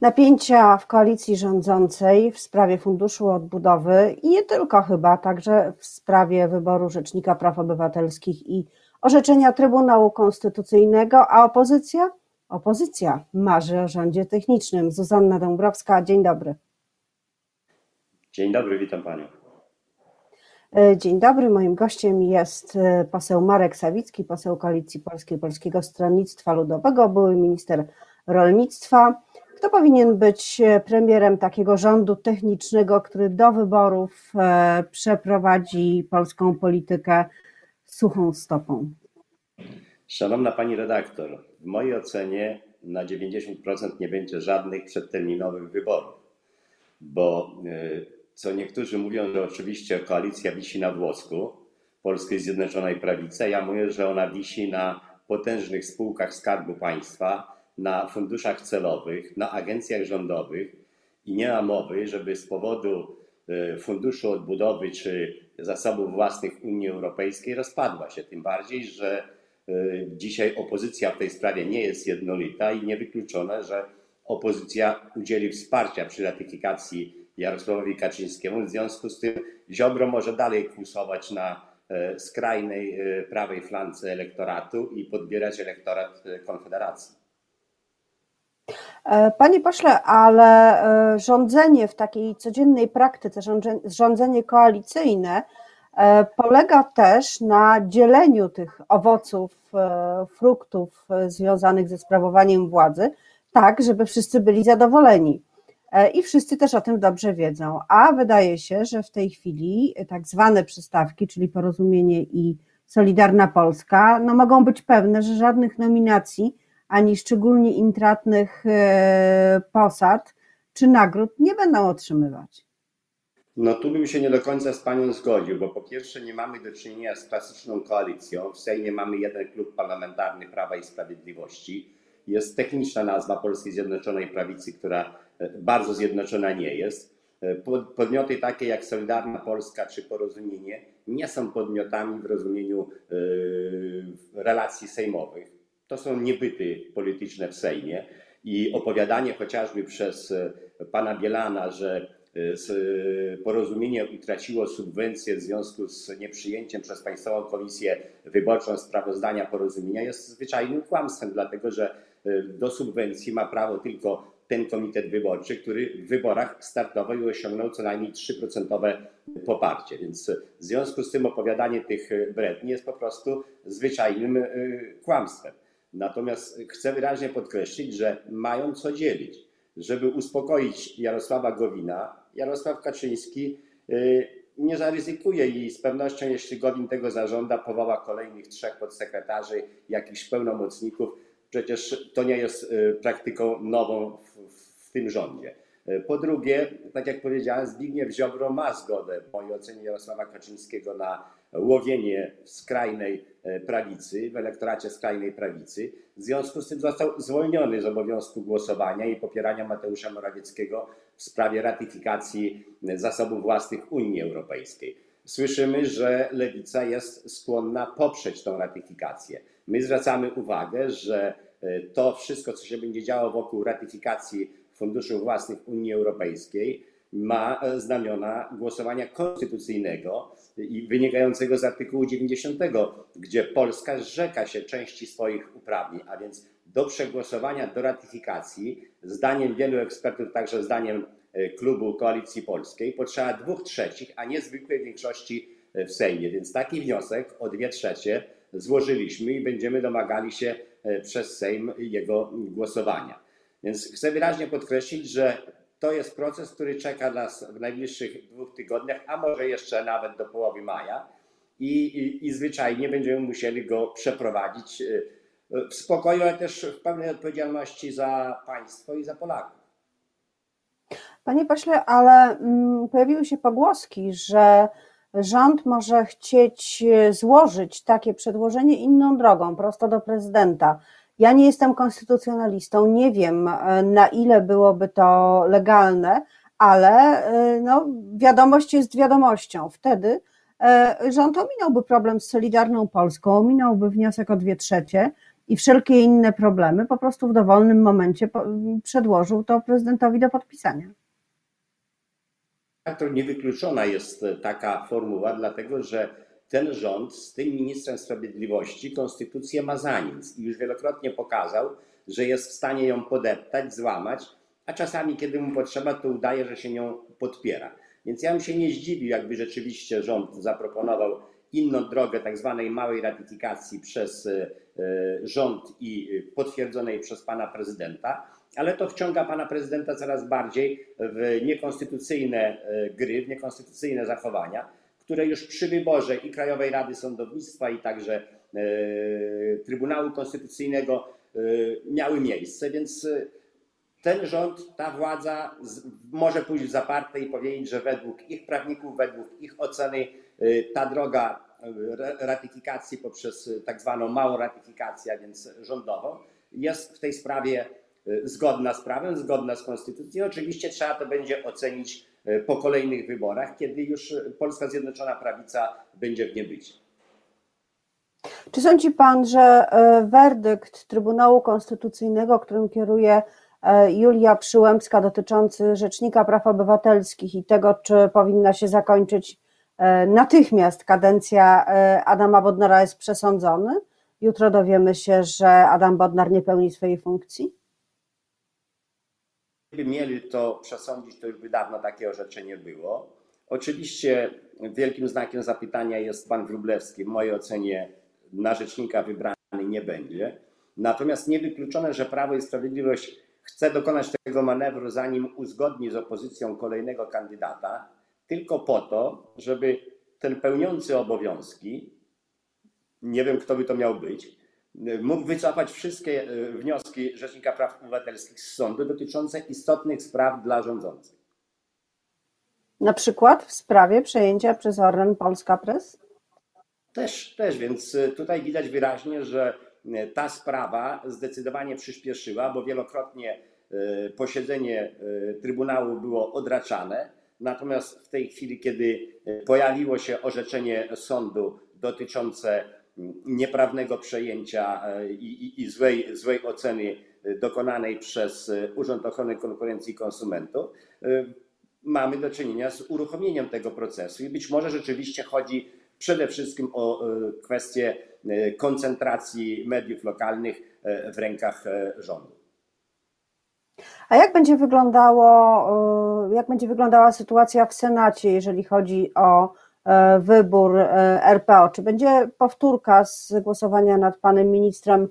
Napięcia w koalicji rządzącej w sprawie Funduszu Odbudowy i nie tylko chyba, także w sprawie wyboru Rzecznika Praw Obywatelskich i orzeczenia Trybunału Konstytucyjnego, a opozycja? Opozycja marzy o rządzie technicznym. Zuzanna Dąbrowska, dzień dobry. Dzień dobry, witam Panią. E, dzień dobry, moim gościem jest e, poseł Marek Sawicki, poseł Koalicji Polskiej Polskiego Stronnictwa Ludowego, były minister rolnictwa. Kto powinien być e, premierem takiego rządu technicznego, który do wyborów przeprowadzi polską politykę suchą stopą? Szanowna Pani redaktor, w mojej ocenie na 90% nie będzie żadnych przedterminowych wyborów, bo co niektórzy mówią, że oczywiście koalicja wisi na włosku Polskiej Zjednoczonej Prawicy. Ja mówię, że ona wisi na potężnych spółkach Skarbu Państwa, na funduszach celowych, na agencjach rządowych i nie ma mowy, żeby z powodu e, Funduszu Odbudowy czy zasobów własnych Unii Europejskiej rozpadła się. Tym bardziej, że e, dzisiaj opozycja w tej sprawie nie jest jednolita i niewykluczone, że opozycja udzieli wsparcia przy ratyfikacji Jarosławowi Kaczyńskiemu. W związku z tym Ziobro może dalej kłusować na e, skrajnej e, prawej flance elektoratu i podbierać elektorat e, Konfederacji. Panie pośle, ale rządzenie w takiej codziennej praktyce, rządzenie koalicyjne polega też na dzieleniu tych owoców, fruktów związanych ze sprawowaniem władzy, tak, żeby wszyscy byli zadowoleni. E, i wszyscy też o tym dobrze wiedzą. A wydaje się, że w tej chwili tak zwane przystawki, czyli porozumienie i Solidarna Polska, no mogą być pewne, że żadnych nominacji ani szczególnie intratnych e, posad czy nagród nie będą otrzymywać. No tu bym się nie do końca z Panią zgodził, bo po pierwsze nie mamy do czynienia z klasyczną koalicją. W Sejmie mamy jeden klub parlamentarny Prawa i Sprawiedliwości. Jest techniczna nazwa Polskiej Zjednoczonej Prawicy, która bardzo zjednoczona nie jest. Podmioty takie jak Solidarna Polska czy Porozumienie nie są podmiotami w rozumieniu e, relacji sejmowych. To są niebyty polityczne w Sejmie i opowiadanie chociażby przez e, pana Bielana, że e, porozumienie utraciło subwencję w związku z nieprzyjęciem przez Państwową Komisję Wyborczą sprawozdania porozumienia jest zwyczajnym kłamstwem, dlatego że do subwencji ma prawo tylko ten komitet wyborczy, który w wyborach startował i osiągnął co najmniej 3% poparcie. Więc w związku z tym opowiadanie tych bredni jest po prostu zwyczajnym kłamstwem. Natomiast chcę wyraźnie podkreślić, że mają co dzielić. Żeby uspokoić Jarosława Gowina, Jarosław Kaczyński y, nie zaryzykuje i z pewnością, jeśli Gowin tego zażąda, powoła kolejnych trzech podsekretarzy, jakichś pełnomocników, Przecież to nie jest y, praktyką nową w, w tym rządzie. Y, po drugie, tak jak powiedziałem, Zbigniew Ziobro ma zgodę w mojej ocenie Jarosława Kaczyńskiego na łowienie skrajnej y, prawicy, w elektoracie skrajnej prawicy. W związku z tym został zwolniony z obowiązku głosowania i popierania Mateusza Morawieckiego w sprawie ratyfikacji zasobów własnych Unii Europejskiej. Słyszymy, że lewica jest skłonna poprzeć tą ratyfikację. My zwracamy uwagę, że e, to wszystko, co się będzie działo wokół ratyfikacji funduszy własnych Unii Europejskiej, ma e, znamiona głosowania konstytucyjnego i wynikającego z artykułu 90, gdzie Polska zrzeka się części swoich uprawnień, a więc do przegłosowania, do ratyfikacji, zdaniem wielu ekspertów, także zdaniem e, klubu Koalicji Polskiej, potrzeba dwóch trzecich, a nie zwykłej większości w Sejmie. Więc taki wniosek o dwie trzecie złożyliśmy i będziemy domagali się e, przez Sejm jego głosowania. Więc chcę wyraźnie podkreślić, że to jest proces, który czeka nas w najbliższych dwóch tygodniach, a może jeszcze nawet do połowy maja i, i, i zwyczajnie będziemy musieli go przeprowadzić e, w spokoju, ale też w pełnej odpowiedzialności za państwo i za Polaków. Panie pośle, ale mm, pojawiły się pogłoski, że rząd może chcieć e, złożyć takie przedłożenie inną drogą, prosto do prezydenta. Ja nie jestem konstytucjonalistą, nie wiem e, na ile byłoby to legalne, ale e, no, wiadomość jest wiadomością. Wtedy rząd ominąłby problem z Solidarną Polską, ominąłby wniosek o dwie trzecie i wszelkie inne problemy, po prostu w dowolnym momencie przedłożył to prezydentowi do podpisania. To niewykluczona jest taka formuła, dlatego że ten rząd z tym ministrem sprawiedliwości konstytucję ma za nic i już wielokrotnie pokazał, że jest w stanie ją podeptać, złamać, a czasami, kiedy mu potrzeba, to udaje, że się nią podpiera. Więc ja bym się nie zdziwił, jakby rzeczywiście rząd zaproponował inną drogę tak zwanej małej ratyfikacji przez e, rząd i potwierdzonej przez pana prezydenta, ale to wciąga pana prezydenta coraz bardziej w niekonstytucyjne e, gry, w niekonstytucyjne zachowania, które już przy wyborze i Krajowej Rady Sądownictwa, i także e, Trybunału Konstytucyjnego miały miejsce, więc ten rząd, ta władza może pójść w zaparte i powiedzieć, że według ich prawników, według ich oceny ta droga ratyfikacji poprzez tak zwaną małą ratyfikację, a więc rządową, jest w tej sprawie zgodna z prawem, zgodna z konstytucją. Oczywiście trzeba to będzie ocenić po kolejnych wyborach, kiedy już Polska Zjednoczona Prawica będzie w niebycie. Czy sądzi Pan, że werdykt Trybunału Konstytucyjnego, którym kieruje E, Julia Przyłębska dotyczący Rzecznika Praw Obywatelskich i tego, czy powinna się zakończyć e, natychmiast kadencja e, Adama Bodnara jest przesądzony. Jutro dowiemy się, że Adam Bodnar nie pełni swojej funkcji. Gdyby mieli to przesądzić, to już by dawno takie orzeczenie było. Oczywiście wielkim znakiem zapytania jest pan Wróblewski. W mojej ocenie na rzecznika wybrany nie będzie. Natomiast niewykluczone, że Prawo i Sprawiedliwość chce dokonać tego manewru, zanim uzgodni z opozycją kolejnego kandydata, tylko po to, żeby ten pełniący obowiązki, nie wiem kto by to miał być, mógł wycofać wszystkie e, wnioski Rzecznika Praw Obywatelskich z sądu dotyczące istotnych spraw dla rządzących. Na przykład w sprawie przejęcia przez Orlen Polska Press? Też, też, więc e, tutaj widać wyraźnie, że E, ta sprawa zdecydowanie przyspieszyła, bo wielokrotnie posiedzenie Trybunału było odraczane. Natomiast w tej chwili, kiedy pojawiło się orzeczenie sądu dotyczące nieprawnego przejęcia i, i, i złej, złej oceny dokonanej przez Urząd Ochrony Konkurencji i Konsumentów, mamy do czynienia z uruchomieniem tego procesu i być może rzeczywiście chodzi przede wszystkim o kwestię E, koncentracji mediów lokalnych e, w rękach e, rządu. A jak będzie wyglądało, jak będzie wyglądała sytuacja w Senacie, jeżeli chodzi o wybór RPO? Czy będzie powtórka z głosowania nad panem ministrem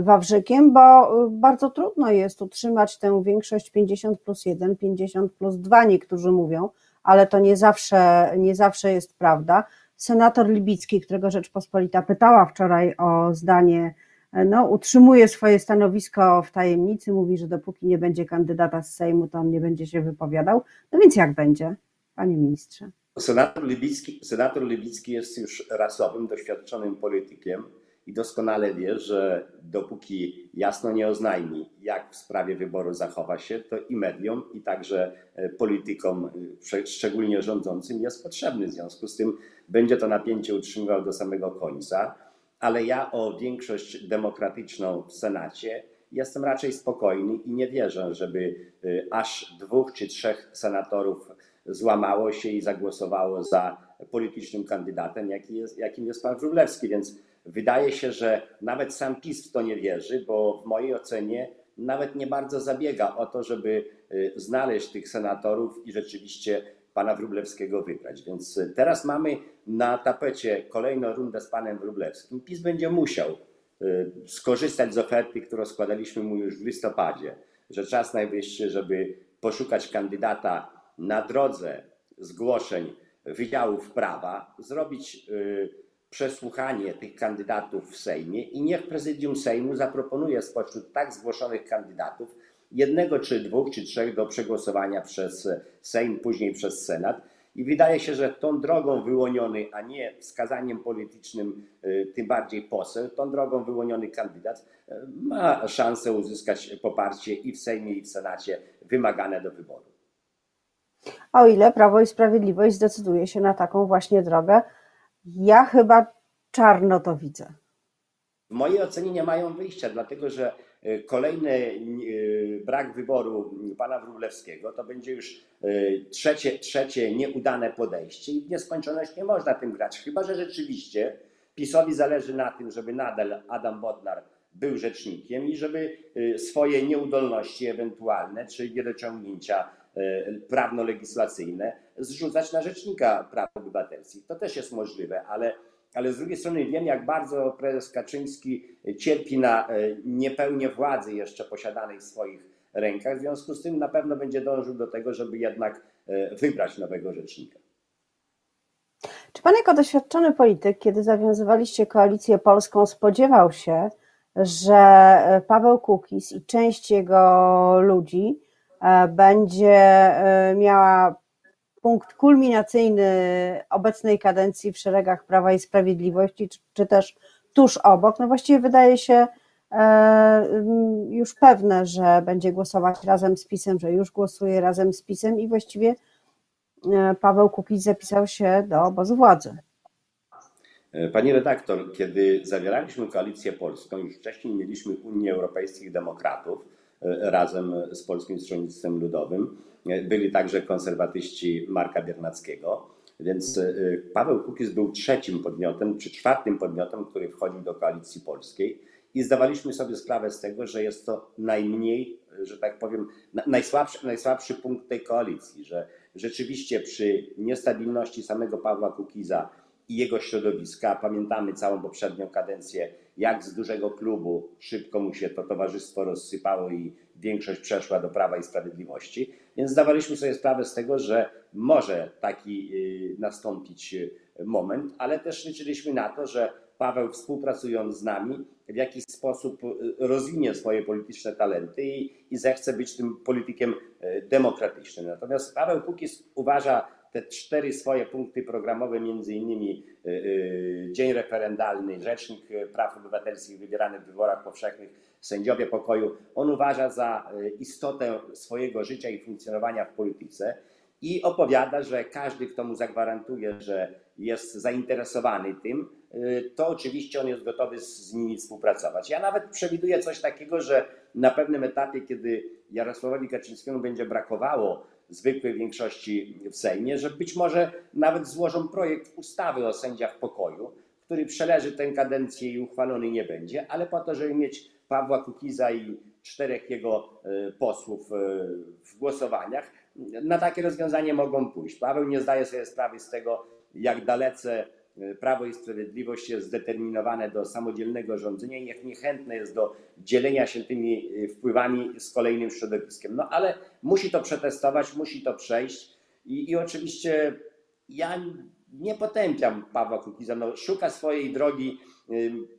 Wawrzykiem, bo bardzo trudno jest utrzymać tę większość 50 plus 1, 50 plus 2, niektórzy mówią, ale to nie zawsze, nie zawsze jest prawda senator Libicki, którego Rzeczpospolita pytała wczoraj o zdanie, no, utrzymuje swoje stanowisko w tajemnicy, mówi, że dopóki nie będzie kandydata z Sejmu, to on nie będzie się wypowiadał. No więc jak będzie, panie ministrze? Senator Libicki, senator Libicki jest już rasowym, doświadczonym politykiem i doskonale wie, że dopóki jasno nie oznajmi, jak w sprawie wyboru zachowa się, to i mediom, i także e, politykom, e, szczególnie rządzącym, jest potrzebny. W związku z tym będzie to napięcie utrzymywał do samego końca. Ale ja o większość demokratyczną w Senacie jestem raczej spokojny i nie wierzę, żeby e, aż dwóch czy trzech senatorów złamało się i zagłosowało za politycznym kandydatem, jakim jest pan Wróblewski. Więc Wydaje się, że nawet sam PiS w to nie wierzy, bo w mojej ocenie nawet nie bardzo zabiega o to, żeby y, znaleźć tych senatorów i rzeczywiście pana Wróblewskiego wybrać. Więc y, teraz mamy na tapecie kolejną rundę z panem Wróblewskim. PiS będzie musiał y, skorzystać z oferty, którą składaliśmy mu już w listopadzie, że czas najwyższy, żeby poszukać kandydata na drodze zgłoszeń Wydziałów Prawa, zrobić przesłuchanie tych kandydatów w Sejmie i niech prezydium Sejmu zaproponuje spośród tak zgłoszonych kandydatów jednego czy dwóch czy trzech do przegłosowania przez Sejm, później przez Senat. I wydaje się, że tą drogą wyłoniony, a nie wskazaniem politycznym, y, tym bardziej poseł, tą drogą wyłoniony kandydat y, ma szansę uzyskać poparcie i w Sejmie, i w Senacie wymagane do wyboru. O ile Prawo i Sprawiedliwość zdecyduje się na taką właśnie drogę, ja chyba czarno to widzę. W mojej ocenie nie mają wyjścia, dlatego że e, kolejny e, brak wyboru pana Wróblewskiego to będzie już trzecie, trzecie nieudane podejście i w nieskończoność nie można tym grać. Chyba, że rzeczywiście PiSowi zależy na tym, żeby nadal Adam Bodnar był rzecznikiem i żeby swoje nieudolności ewentualne czy niedociągnięcia prawno-legislacyjne zrzucać na rzecznika praw obywatelskich. To też jest możliwe, ale ale z drugiej strony wiem, jak bardzo prezes Kaczyński cierpi na e, niepełnię władzy jeszcze posiadanej w swoich rękach. W związku z tym na pewno będzie dążył do tego, żeby jednak e, wybrać nowego rzecznika. Czy pan jako doświadczony polityk, kiedy zawiązywaliście koalicję polską, spodziewał się, że e, Paweł Kukiz i część jego ludzi będzie miała punkt kulminacyjny obecnej kadencji w szeregach Prawa i Sprawiedliwości, czy, też tuż obok. No właściwie wydaje się e, już pewne, że będzie głosować razem z PiSem, że już głosuje razem z PiSem i właściwie e, Paweł Kukiz zapisał się do obozu władzy. E, pani redaktor, kiedy zawieraliśmy koalicję polską, już wcześniej mieliśmy Unię Europejskich Demokratów razem z Polskim Stronnictwem Ludowym, byli także konserwatyści Marka Biernackiego. Więc e, Paweł Kukiz był trzecim podmiotem, czy czwartym podmiotem, który wchodził do koalicji polskiej i zdawaliśmy sobie sprawę z tego, że jest to najmniej, że tak powiem, najsłabszy, najsłabszy punkt tej koalicji, że rzeczywiście przy niestabilności samego Pawła Kukiza i jego środowiska, pamiętamy całą poprzednią kadencję, jak z dużego klubu szybko mu się to towarzystwo rozsypało i większość przeszła do Prawa i Sprawiedliwości. Więc zdawaliśmy sobie sprawę z tego, że może taki y, nastąpić y, moment, ale też liczyliśmy na to, że Paweł współpracując z nami w jakiś sposób y, rozwinie swoje polityczne talenty i, i zechce być tym politykiem demokratycznym. Natomiast Paweł Kukiz uważa te cztery swoje punkty programowe, między innymi dzień referendalny, rzecznik praw obywatelskich wybierany w wyborach powszechnych sędziowie pokoju, on uważa za istotę swojego życia i funkcjonowania w polityce i opowiada, że każdy, kto mu zagwarantuje, że jest zainteresowany tym, to oczywiście on jest gotowy z nimi współpracować. Ja nawet przewiduję coś takiego, że na pewnym etapie, kiedy Jarosławowi Kaczyńskiemu będzie brakowało zwykłej większości w Sejmie, że być może nawet złożą projekt ustawy o sędziach pokoju, który przeleży tę kadencję i uchwalony nie będzie, ale po to, żeby mieć Pawła Kukiza i czterech jego e, posłów e, w głosowaniach, na takie rozwiązanie mogą pójść. Paweł nie zdaje sobie sprawy z tego, jak dalece Prawo i Sprawiedliwość jest zdeterminowane do samodzielnego rządzenia i jak niechętne jest do dzielenia się tymi wpływami z kolejnym środowiskiem. No ale musi to przetestować, musi to przejść i, i oczywiście ja nie potępiam Pawła Kukiza, no, szuka swojej drogi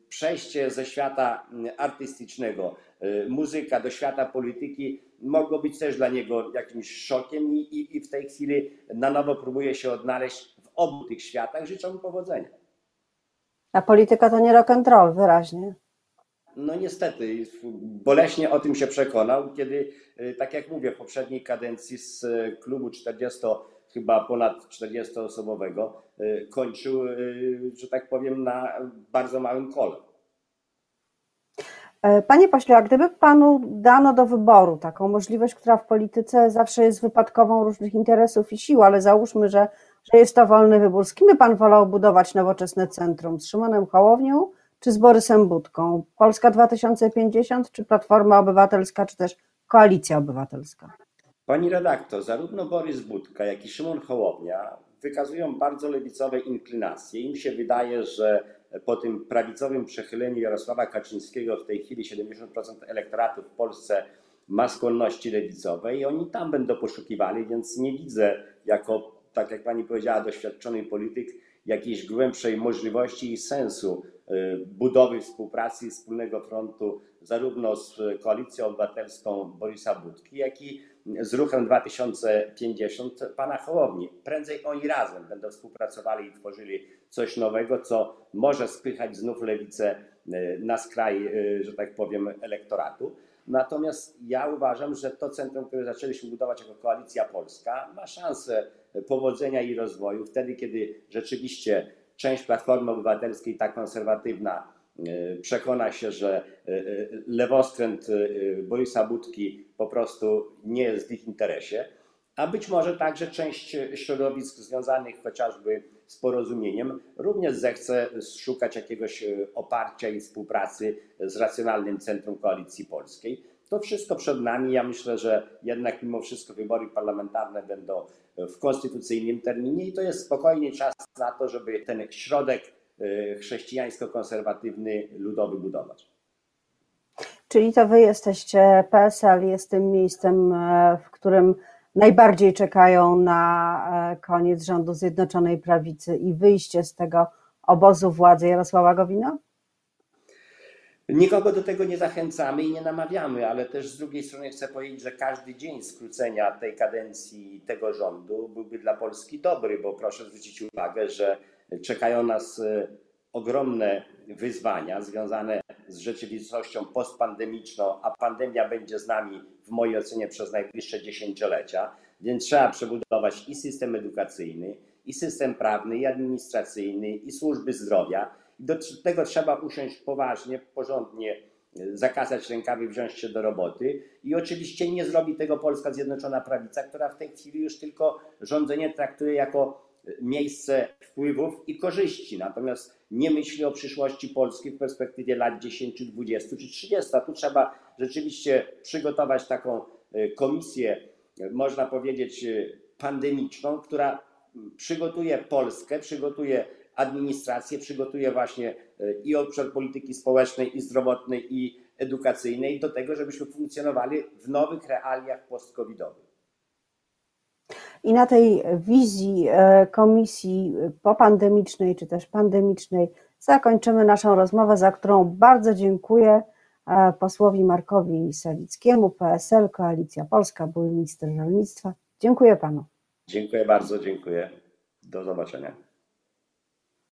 przejście ze świata mm, artystycznego, y, muzyka do świata polityki mogło być też dla niego jakimś szokiem i, i, i w tej chwili na nowo próbuje się odnaleźć w obu tych światach. Życzę mu powodzenia. A polityka to nie rock and roll, wyraźnie. No niestety, boleśnie o tym się przekonał, kiedy, y, tak jak mówię, w poprzedniej kadencji z y, klubu 40 chyba ponad 40-osobowego, y, kończył, y, że tak powiem, na bardzo małym kole. E, panie pośle, a gdyby panu dano do wyboru taką możliwość, która w polityce zawsze jest wypadkową różnych interesów i sił, ale załóżmy, że, że jest to wolny wybór, z kim by pan wolał budować nowoczesne centrum? Z Szymonem Hołownią czy z Borysem Budką? Polska 2050 czy Platforma Obywatelska, czy też Koalicja Obywatelska? Pani redaktor, zarówno Borys Budka, jak i Szymon Hołownia wykazują bardzo lewicowe inklinacje. Im się wydaje, że po tym prawicowym przechyleniu Jarosława Kaczyńskiego w tej chwili 70% elektoratu w Polsce ma skłonności lewicowe i oni tam będą poszukiwali, więc nie widzę jako, tak jak pani powiedziała, doświadczony polityk, jakiejś głębszej możliwości i sensu budowy współpracy wspólnego frontu zarówno z Koalicją Obywatelską Borysa Budki, jak i z ruchem 2050 pana Hołowni. Prędzej oni razem będą współpracowali i tworzyli coś nowego, co może spychać znów lewicę e, na skraj, e, że tak powiem, elektoratu. Natomiast ja uważam, że to centrum, które zaczęliśmy budować jako Koalicja Polska, ma szansę powodzenia i rozwoju wtedy, kiedy rzeczywiście część Platformy Obywatelskiej, ta konserwatywna, przekona się, że lewoskręt Borysa Budki po prostu nie jest w ich interesie, a być może także część środowisk związanych chociażby z porozumieniem również zechce szukać jakiegoś oparcia i współpracy z racjonalnym centrum koalicji polskiej. To wszystko przed nami. Ja myślę, że jednak mimo wszystko wybory parlamentarne będą w konstytucyjnym terminie i to jest spokojnie czas na to, żeby ten środek chrześcijańsko-konserwatywny ludowy budować. Czyli to wy jesteście, PSL jest tym miejscem, w którym najbardziej czekają na e, koniec rządu Zjednoczonej Prawicy i wyjście z tego obozu władzy Jarosława Gowina? Nikogo do tego nie zachęcamy i nie namawiamy, ale też z drugiej strony chcę powiedzieć, że każdy dzień skrócenia tej kadencji tego rządu byłby dla Polski dobry, bo proszę zwrócić uwagę, że czekają nas e, ogromne wyzwania związane z rzeczywistością postpandemiczną, a pandemia będzie z nami w mojej ocenie przez najbliższe dziesięciolecia, więc trzeba przebudować i system edukacyjny, i system prawny, i administracyjny, i służby zdrowia. Do tego trzeba usiąść poważnie, porządnie, zakazać rękawy, wziąć się do roboty. I oczywiście nie zrobi tego Polska Zjednoczona Prawica, która w tej chwili już tylko rządzenie traktuje jako miejsce wpływów i korzyści. Natomiast nie myśli o przyszłości Polski w perspektywie lat 10, 20 czy 30. A tu trzeba rzeczywiście przygotować taką e, komisję, e, można powiedzieć, e, pandemiczną, która przygotuje Polskę, przygotuje administrację, przygotuje właśnie i obszar polityki społecznej, i zdrowotnej, i edukacyjnej do tego, żebyśmy funkcjonowali w nowych realiach post-covidowych. I na tej wizji e, komisji popandemicznej czy też pandemicznej zakończymy naszą rozmowę, za którą bardzo dziękuję e, posłowi Markowi Sawickiemu, PSL, Koalicja Polska, były minister rolnictwa. Dziękuję panu. Dziękuję bardzo, dziękuję. Do zobaczenia.